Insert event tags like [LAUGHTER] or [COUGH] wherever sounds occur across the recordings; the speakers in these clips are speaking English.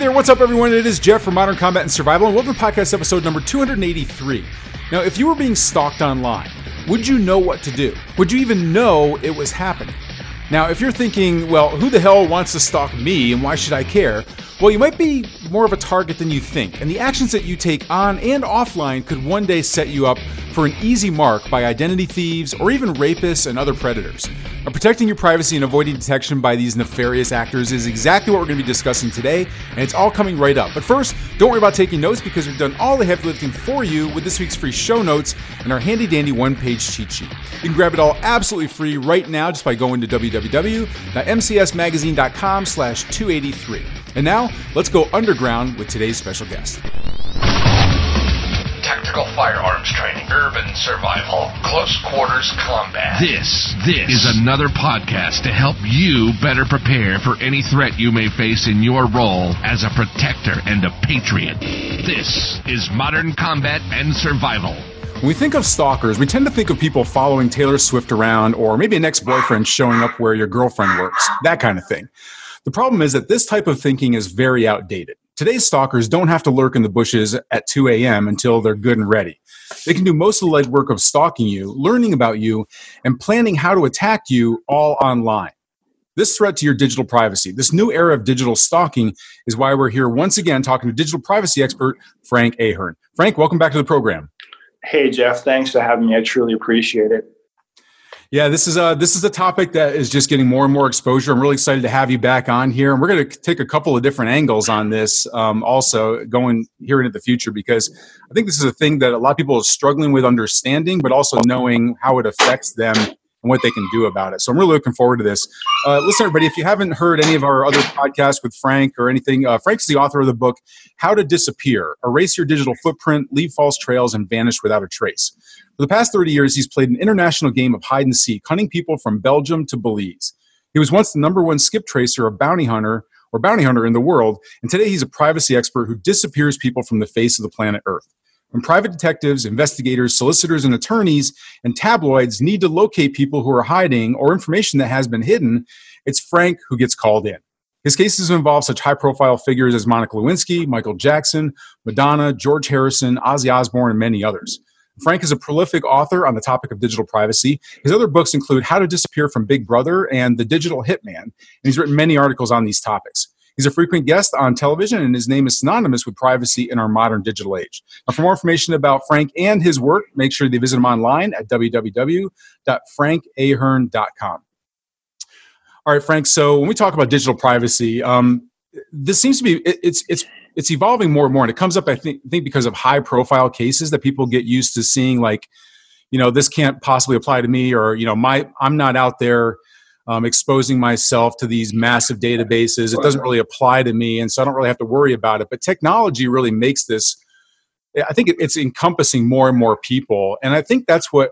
there, what's up, everyone? It is Jeff from Modern Combat and Survival, and welcome to podcast episode number 283. Now, if you were being stalked online, would you know what to do? Would you even know it was happening? Now, if you're thinking, well, who the hell wants to stalk me and why should I care? Well, you might be more of a target than you think, and the actions that you take on and offline could one day set you up for an easy mark by identity thieves or even rapists and other predators. Now, protecting your privacy and avoiding detection by these nefarious actors is exactly what we're going to be discussing today, and it's all coming right up. But first, don't worry about taking notes because we've done all the heavy lifting for you with this week's free show notes and our handy dandy one page cheat sheet. You can grab it all absolutely free right now just by going to www.mcsmagazine.com slash 283. And now, let's go underground with today's special guest. Tactical firearms training, urban survival, close quarters combat. This, this is another podcast to help you better prepare for any threat you may face in your role as a protector and a patriot. This is Modern Combat and Survival. When we think of stalkers, we tend to think of people following Taylor Swift around or maybe an ex boyfriend showing up where your girlfriend works, that kind of thing. The problem is that this type of thinking is very outdated. Today's stalkers don't have to lurk in the bushes at 2 a.m. until they're good and ready. They can do most of the legwork of stalking you, learning about you, and planning how to attack you all online. This threat to your digital privacy, this new era of digital stalking, is why we're here once again talking to digital privacy expert Frank Ahearn. Frank, welcome back to the program. Hey, Jeff. Thanks for having me. I truly appreciate it. Yeah, this is a this is a topic that is just getting more and more exposure. I'm really excited to have you back on here, and we're going to take a couple of different angles on this. Um, also, going here into the future, because I think this is a thing that a lot of people are struggling with understanding, but also knowing how it affects them and what they can do about it. So I'm really looking forward to this. Uh, listen, everybody, if you haven't heard any of our other podcasts with Frank or anything, uh, Frank's the author of the book How to Disappear: Erase Your Digital Footprint, Leave False Trails, and Vanish Without a Trace. For the past 30 years, he's played an international game of hide and seek, hunting people from Belgium to Belize. He was once the number one skip tracer or bounty hunter or bounty hunter in the world, and today he's a privacy expert who disappears people from the face of the planet Earth. When private detectives, investigators, solicitors, and attorneys and tabloids need to locate people who are hiding or information that has been hidden, it's Frank who gets called in. His cases involve such high profile figures as Monica Lewinsky, Michael Jackson, Madonna, George Harrison, Ozzy Osbourne, and many others. Frank is a prolific author on the topic of digital privacy. His other books include How to Disappear from Big Brother and The Digital Hitman, and he's written many articles on these topics. He's a frequent guest on television, and his name is synonymous with privacy in our modern digital age. Now, for more information about Frank and his work, make sure they visit him online at www.frankahearn.com. All right, Frank. So when we talk about digital privacy, um, this seems to be it, it's it's it's evolving more and more, and it comes up I think, I think because of high profile cases that people get used to seeing, like you know this can't possibly apply to me, or you know my I'm not out there um, exposing myself to these massive databases. It doesn't really apply to me, and so I don't really have to worry about it. But technology really makes this. I think it's encompassing more and more people, and I think that's what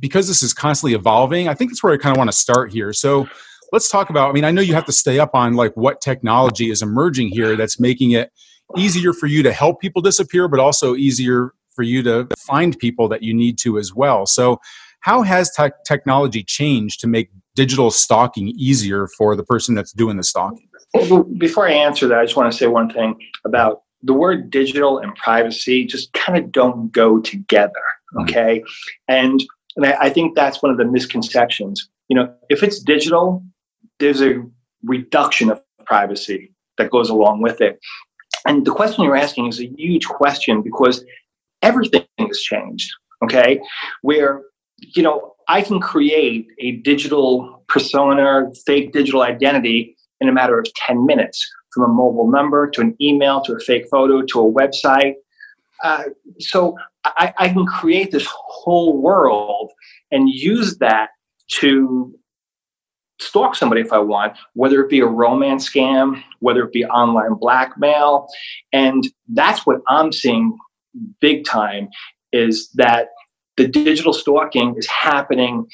because this is constantly evolving. I think that's where I kind of want to start here. So let's talk about. I mean, I know you have to stay up on like what technology is emerging here that's making it easier for you to help people disappear, but also easier for you to find people that you need to as well. So, how has te- technology changed to make digital stalking easier for the person that's doing the stalking? Before I answer that, I just want to say one thing about the word digital and privacy just kind of don't go together. Mm-hmm. Okay. And, and I, I think that's one of the misconceptions. You know, if it's digital, there's a reduction of privacy that goes along with it. And the question you're asking is a huge question because everything has changed. Okay. Where, you know, I can create a digital persona, fake digital identity in a matter of 10 minutes from a mobile number to an email to a fake photo to a website. Uh, so I, I can create this whole world and use that to stalk somebody if I want, whether it be a romance scam, whether it be online blackmail. And that's what I'm seeing big time is that the digital stalking is happening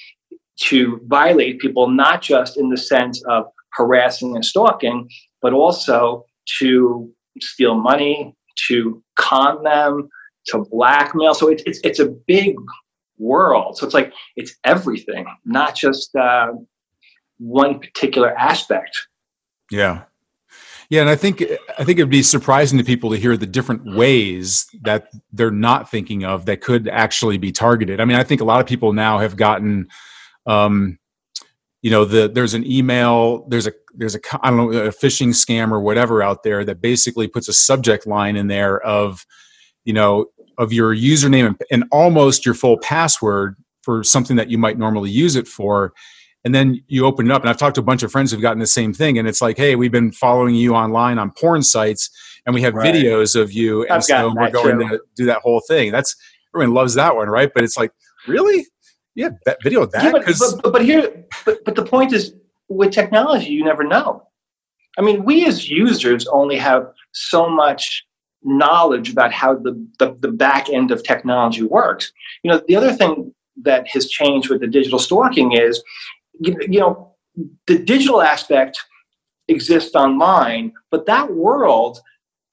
to violate people, not just in the sense of harassing and stalking, but also to steal money, to con them, to blackmail. So it's it's, it's a big world. So it's like it's everything, not just uh, one particular aspect. Yeah. Yeah, and I think I think it'd be surprising to people to hear the different ways that they're not thinking of that could actually be targeted. I mean, I think a lot of people now have gotten, um, you know, the there's an email, there's a there's a I don't know a phishing scam or whatever out there that basically puts a subject line in there of, you know, of your username and, and almost your full password for something that you might normally use it for and then you open it up and i've talked to a bunch of friends who've gotten the same thing and it's like hey we've been following you online on porn sites and we have right. videos of you and I've so we're going too. to do that whole thing. That's everyone loves that one right? But it's like really? Yeah that video of that? yeah, but, but, but, here but, but the point is with technology you never know. I mean we as users only have so much knowledge about how the, the, the back end of technology works. You know the other thing that has changed with the digital stalking is you, you know, the digital aspect exists online, but that world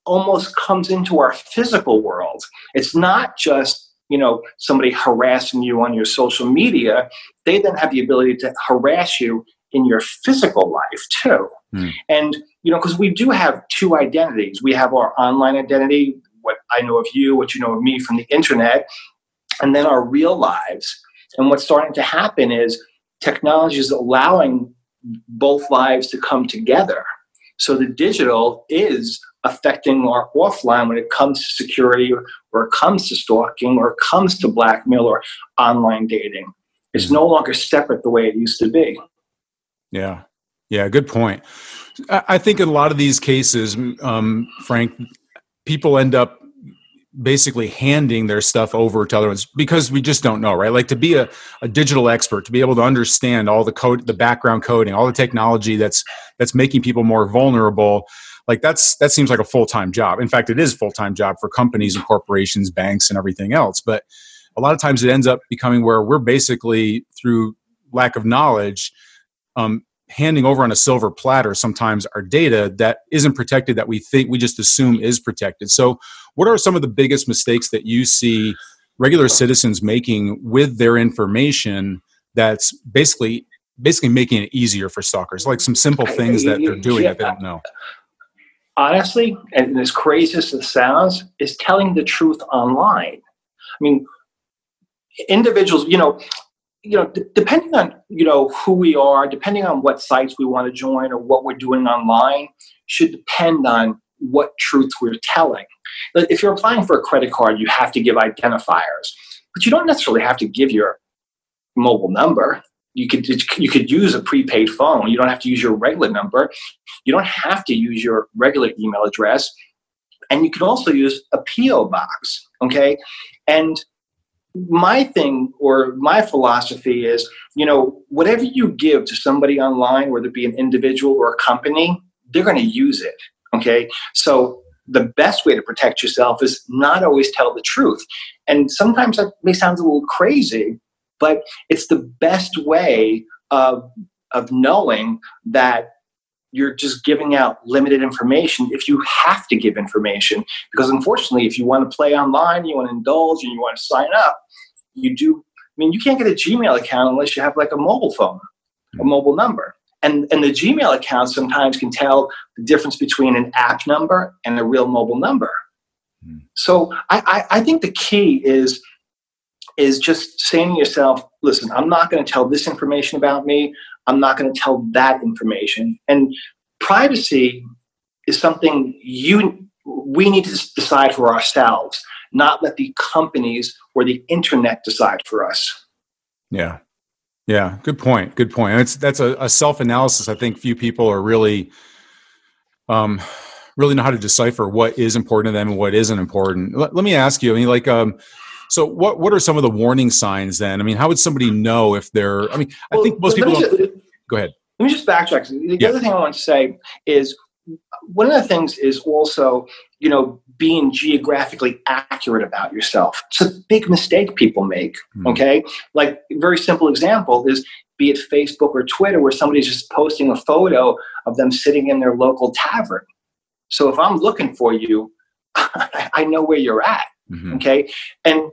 almost comes into our physical world. It's not just you know somebody harassing you on your social media. They then have the ability to harass you in your physical life too. Mm. And you know, because we do have two identities. We have our online identity, what I know of you, what you know of me from the internet, and then our real lives. And what's starting to happen is technology is allowing both lives to come together. So the digital is affecting our offline when it comes to security or, or it comes to stalking or it comes to blackmail or online dating. It's mm-hmm. no longer separate the way it used to be. Yeah. Yeah, good point. I think in a lot of these cases, um, Frank, people end up basically handing their stuff over to other ones because we just don't know right? Like to be a, a digital expert to be able to understand all the code the background coding all the technology that's that's making people more vulnerable like that's that seems like a full-time job. In fact it is a full-time job for companies and corporations banks and everything else. But a lot of times it ends up becoming where we're basically through lack of knowledge um, handing over on a silver platter sometimes our data that isn't protected that we think we just assume is protected. So what are some of the biggest mistakes that you see regular citizens making with their information that's basically basically making it easier for stalkers? Like some simple things that they're doing yeah, that they don't know. Honestly and as crazy as it sounds is telling the truth online. I mean individuals you know you know, d- depending on you know who we are, depending on what sites we want to join or what we're doing online, should depend on what truth we're telling. If you're applying for a credit card, you have to give identifiers, but you don't necessarily have to give your mobile number. You could you could use a prepaid phone. You don't have to use your regular number. You don't have to use your regular email address, and you can also use a PO box. Okay, and my thing or my philosophy is you know whatever you give to somebody online whether it be an individual or a company they're going to use it okay so the best way to protect yourself is not always tell the truth and sometimes that may sound a little crazy but it's the best way of of knowing that you're just giving out limited information if you have to give information. Because unfortunately, if you want to play online, you want to indulge, and you want to sign up, you do. I mean, you can't get a Gmail account unless you have like a mobile phone, a mobile number. And, and the Gmail account sometimes can tell the difference between an app number and a real mobile number. Hmm. So I, I, I think the key is is just saying to yourself, listen, I'm not going to tell this information about me. I'm not going to tell that information. And privacy is something you we need to decide for ourselves, not let the companies or the internet decide for us. Yeah. Yeah, good point. Good point. It's that's a, a self-analysis. I think few people are really um really know how to decipher what is important to them and what isn't important. Let, let me ask you, I mean, like um so what what are some of the warning signs then? I mean, how would somebody know if they're I mean, I think most people just, go ahead. Let me just backtrack. The yeah. other thing I want to say is one of the things is also, you know, being geographically accurate about yourself. It's a big mistake people make. Mm-hmm. Okay. Like very simple example is be it Facebook or Twitter where somebody's just posting a photo of them sitting in their local tavern. So if I'm looking for you, [LAUGHS] I know where you're at. Mm-hmm. Okay. And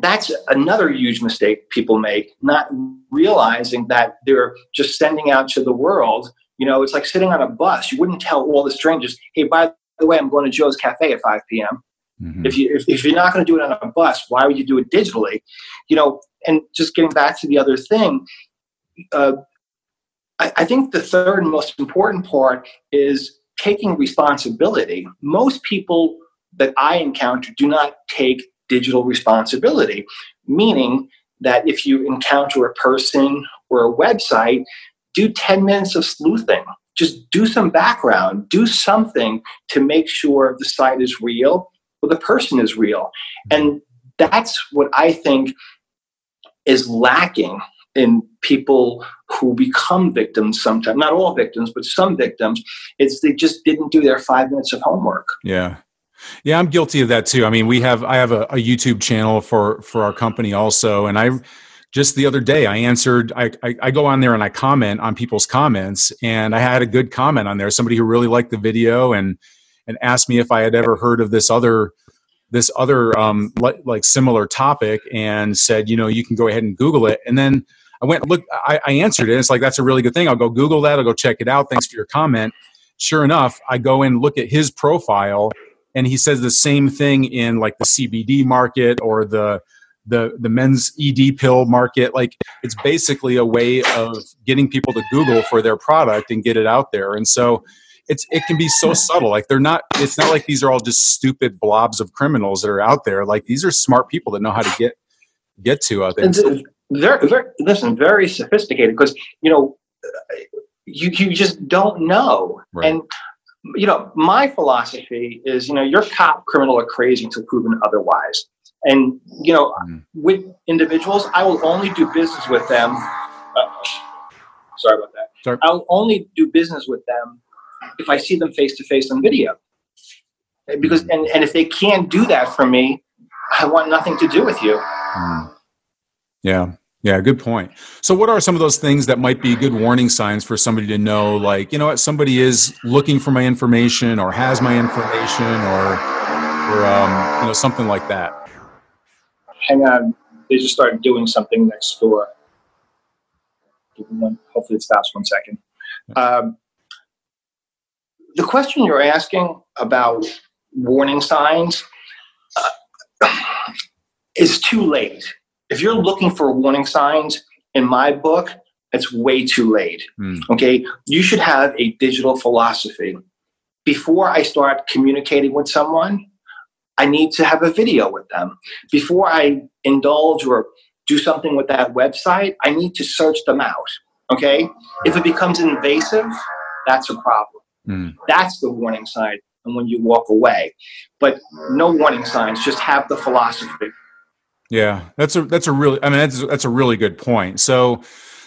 that's another huge mistake people make, not realizing that they're just sending out to the world You know, it's like sitting on a bus. You wouldn't tell all the strangers, hey, by the way, I'm going to Joe's Cafe at 5 p.m. Mm-hmm. If you if, if you're not going to do it on a bus, why would you do it digitally? You know, and just getting back to the other thing, uh, I, I think the third and most important part is taking responsibility. Most people that I encounter do not take digital responsibility, meaning that if you encounter a person or a website, do 10 minutes of sleuthing. Just do some background, do something to make sure the site is real or the person is real. And that's what I think is lacking in people who become victims sometimes not all victims but some victims it's they just didn't do their five minutes of homework. Yeah. Yeah i'm guilty of that too. I mean we have i have a, a youtube channel for for our company also and i just the other day i answered I, I, I go on there and i comment on people's comments and i had a good comment on there somebody who really liked the video and and asked me if i had ever heard of this other this other um, like, similar topic and said you know you can go ahead and google it and then I went, look, I, I answered it. It's like, that's a really good thing. I'll go Google that. I'll go check it out. Thanks for your comment. Sure enough, I go and look at his profile and he says the same thing in like the CBD market or the, the, the men's ED pill market. Like it's basically a way of getting people to Google for their product and get it out there. And so, it's it can be so subtle like they're not it's not like these are all just stupid blobs of criminals that are out there like these are smart people that know how to get get to out there very, very listen, very sophisticated because you know you you just don't know. Right. And you know, my philosophy is, you know, you're cop, criminal, or crazy until proven otherwise. And you know, mm. with individuals, I will only do business with them. Uh, sorry about that. Sorry. I'll only do business with them if I see them face to face on video. Because and, and if they can't do that for me, I want nothing to do with you. Mm. Yeah. Yeah, good point. So, what are some of those things that might be good warning signs for somebody to know, like, you know what, somebody is looking for my information or has my information or, or um, you know, something like that? Hang on. They just started doing something next door. Hopefully, it stops one second. Um, the question you're asking about warning signs uh, is too late if you're looking for warning signs in my book, it's way too late. Mm. Okay. You should have a digital philosophy. Before I start communicating with someone, I need to have a video with them. Before I indulge or do something with that website, I need to search them out. Okay. If it becomes invasive, that's a problem. Mm. That's the warning sign. And when you walk away, but no warning signs, just have the philosophy. Yeah, that's a that's a really I mean that's that's a really good point. So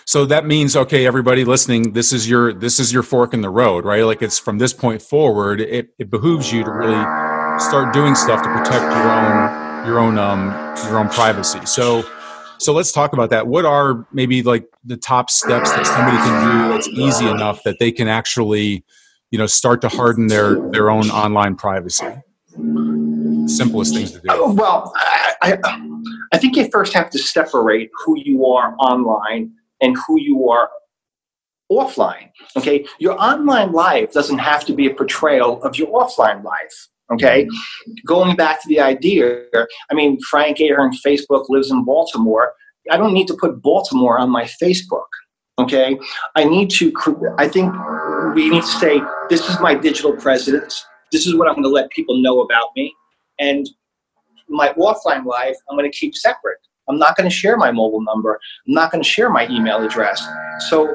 so that means okay everybody listening this is your this is your fork in the road right like it's from this point forward it, it behooves you to really start doing stuff to protect your own your own um your own privacy so so let's talk about that what are maybe like the top steps that somebody can do that's easy enough that they can actually you know start to harden their their own online privacy simplest things to do oh, well I, I I think you first have to separate who you are online and who you are offline. Okay, your online life doesn't have to be a portrayal of your offline life. Okay, going back to the idea, I mean, Frank Ahearn, Facebook lives in Baltimore. I don't need to put Baltimore on my Facebook. Okay, I need to. I think we need to say this is my digital presence. This is what I'm going to let people know about me, and my offline life, I'm going to keep separate. I'm not going to share my mobile number. I'm not going to share my email address. So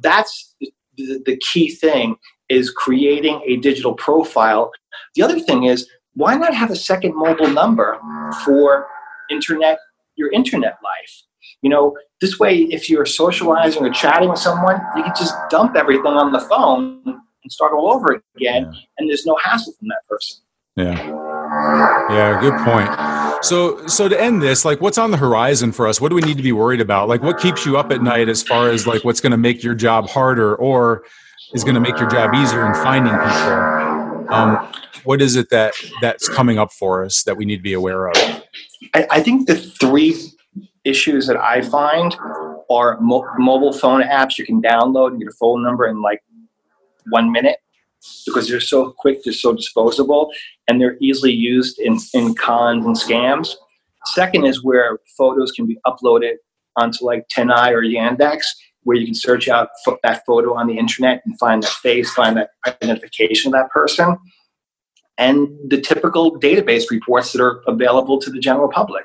that's the, the key thing is creating a digital profile. The other thing is why not have a second mobile number for internet your internet life? You know, this way if you're socializing or chatting with someone, you can just dump everything on the phone and start all over again and there's no hassle from that person. Yeah. Yeah, good point. So, so to end this, like, what's on the horizon for us? What do we need to be worried about? Like, what keeps you up at night as far as like what's going to make your job harder or is going to make your job easier in finding people? Um, what is it that that's coming up for us that we need to be aware of? I, I think the three issues that I find are mo- mobile phone apps you can download and get a phone number in like one minute because they're so quick, they're so disposable, and they're easily used in, in cons and scams. Second is where photos can be uploaded onto like TinEye or Yandex, where you can search out fo- that photo on the internet and find that face, find that identification of that person, and the typical database reports that are available to the general public.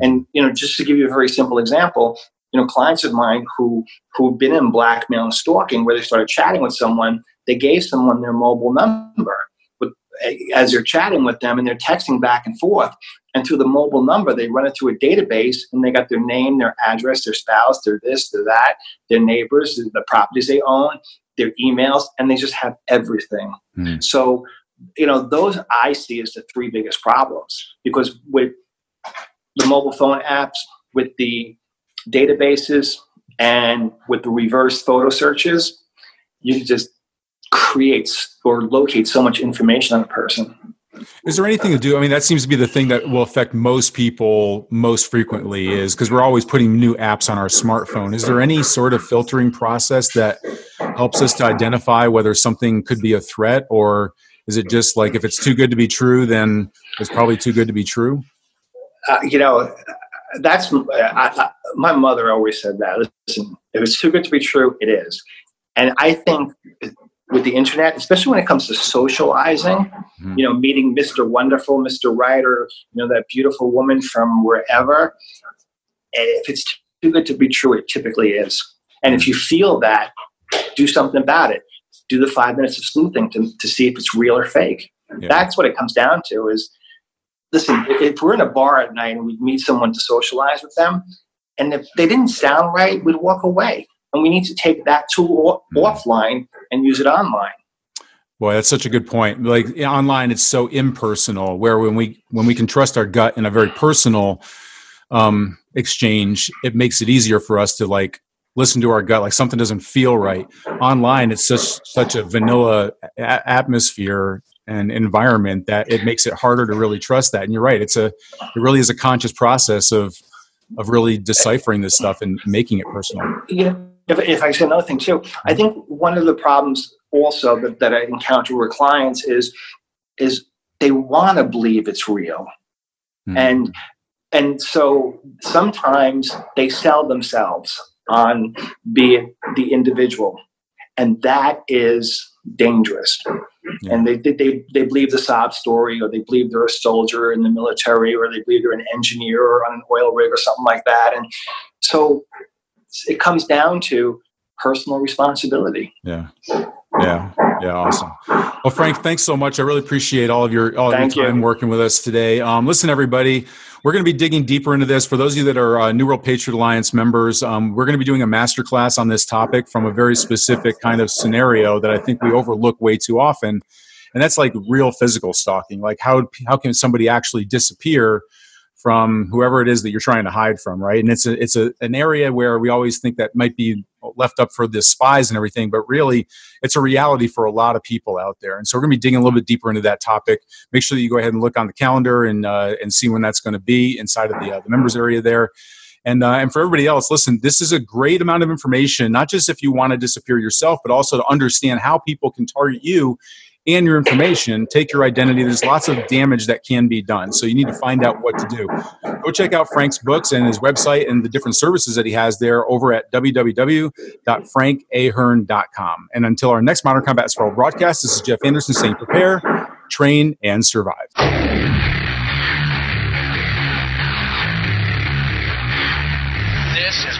And you know, just to give you a very simple example, you know, clients of mine who who've been in blackmail and stalking, where they started chatting with someone, they gave someone their mobile number as they're chatting with them and they're texting back and forth. And through the mobile number, they run it through a database and they got their name, their address, their spouse, their this, their that, their neighbors, the properties they own, their emails, and they just have everything. Mm. So, you know, those I see as the three biggest problems because with the mobile phone apps, with the databases, and with the reverse photo searches, you just creates or locates so much information on a person. Is there anything to do? I mean, that seems to be the thing that will affect most people most frequently is because we're always putting new apps on our smartphone. Is there any sort of filtering process that helps us to identify whether something could be a threat or is it just like if it's too good to be true, then it's probably too good to be true? Uh, you know, that's I, I, my mother always said that. Listen, if it's too good to be true, it is. And I think with the internet, especially when it comes to socializing, mm-hmm. you know, meeting Mr. Wonderful, Mr. Right, or you know that beautiful woman from wherever. If it's too good to be true, it typically is. And if you feel that, do something about it. Do the five minutes of sleuthing to, to see if it's real or fake. Yeah. That's what it comes down to. Is listen, if we're in a bar at night and we meet someone to socialize with them, and if they didn't sound right, we'd walk away and we need to take that tool mm-hmm. offline and use it online. Boy that's such a good point. Like online it's so impersonal where when we when we can trust our gut in a very personal um, exchange it makes it easier for us to like listen to our gut like something doesn't feel right. Online it's such such a vanilla a- atmosphere and environment that it makes it harder to really trust that. And you're right it's a it really is a conscious process of of really deciphering this stuff and making it personal. Yeah if, if I say another thing too, I think one of the problems also that, that I encounter with clients is is they want to believe it's real. Mm-hmm. And and so sometimes they sell themselves on being the individual. And that is dangerous. Yeah. And they, they, they believe the sob story, or they believe they're a soldier in the military, or they believe they're an engineer or on an oil rig or something like that. And so it comes down to personal responsibility. Yeah. Yeah. Yeah. Awesome. Well, Frank, thanks so much. I really appreciate all of your all of your time you. working with us today. Um, listen, everybody, we're going to be digging deeper into this. For those of you that are uh, New World Patriot Alliance members, um, we're going to be doing a masterclass on this topic from a very specific kind of scenario that I think we overlook way too often, and that's like real physical stalking. Like how how can somebody actually disappear? From whoever it is that you're trying to hide from, right? And it's a, it's a, an area where we always think that might be left up for the spies and everything, but really it's a reality for a lot of people out there. And so we're going to be digging a little bit deeper into that topic. Make sure that you go ahead and look on the calendar and uh, and see when that's going to be inside of the uh, the members area there. And uh, and for everybody else, listen, this is a great amount of information, not just if you want to disappear yourself, but also to understand how people can target you and your information, take your identity. There's lots of damage that can be done. So you need to find out what to do. Go check out Frank's books and his website and the different services that he has there over at www.frankahearn.com. And until our next Modern Combat Survival broadcast, this is Jeff Anderson saying prepare, train, and survive.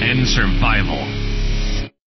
and Survival.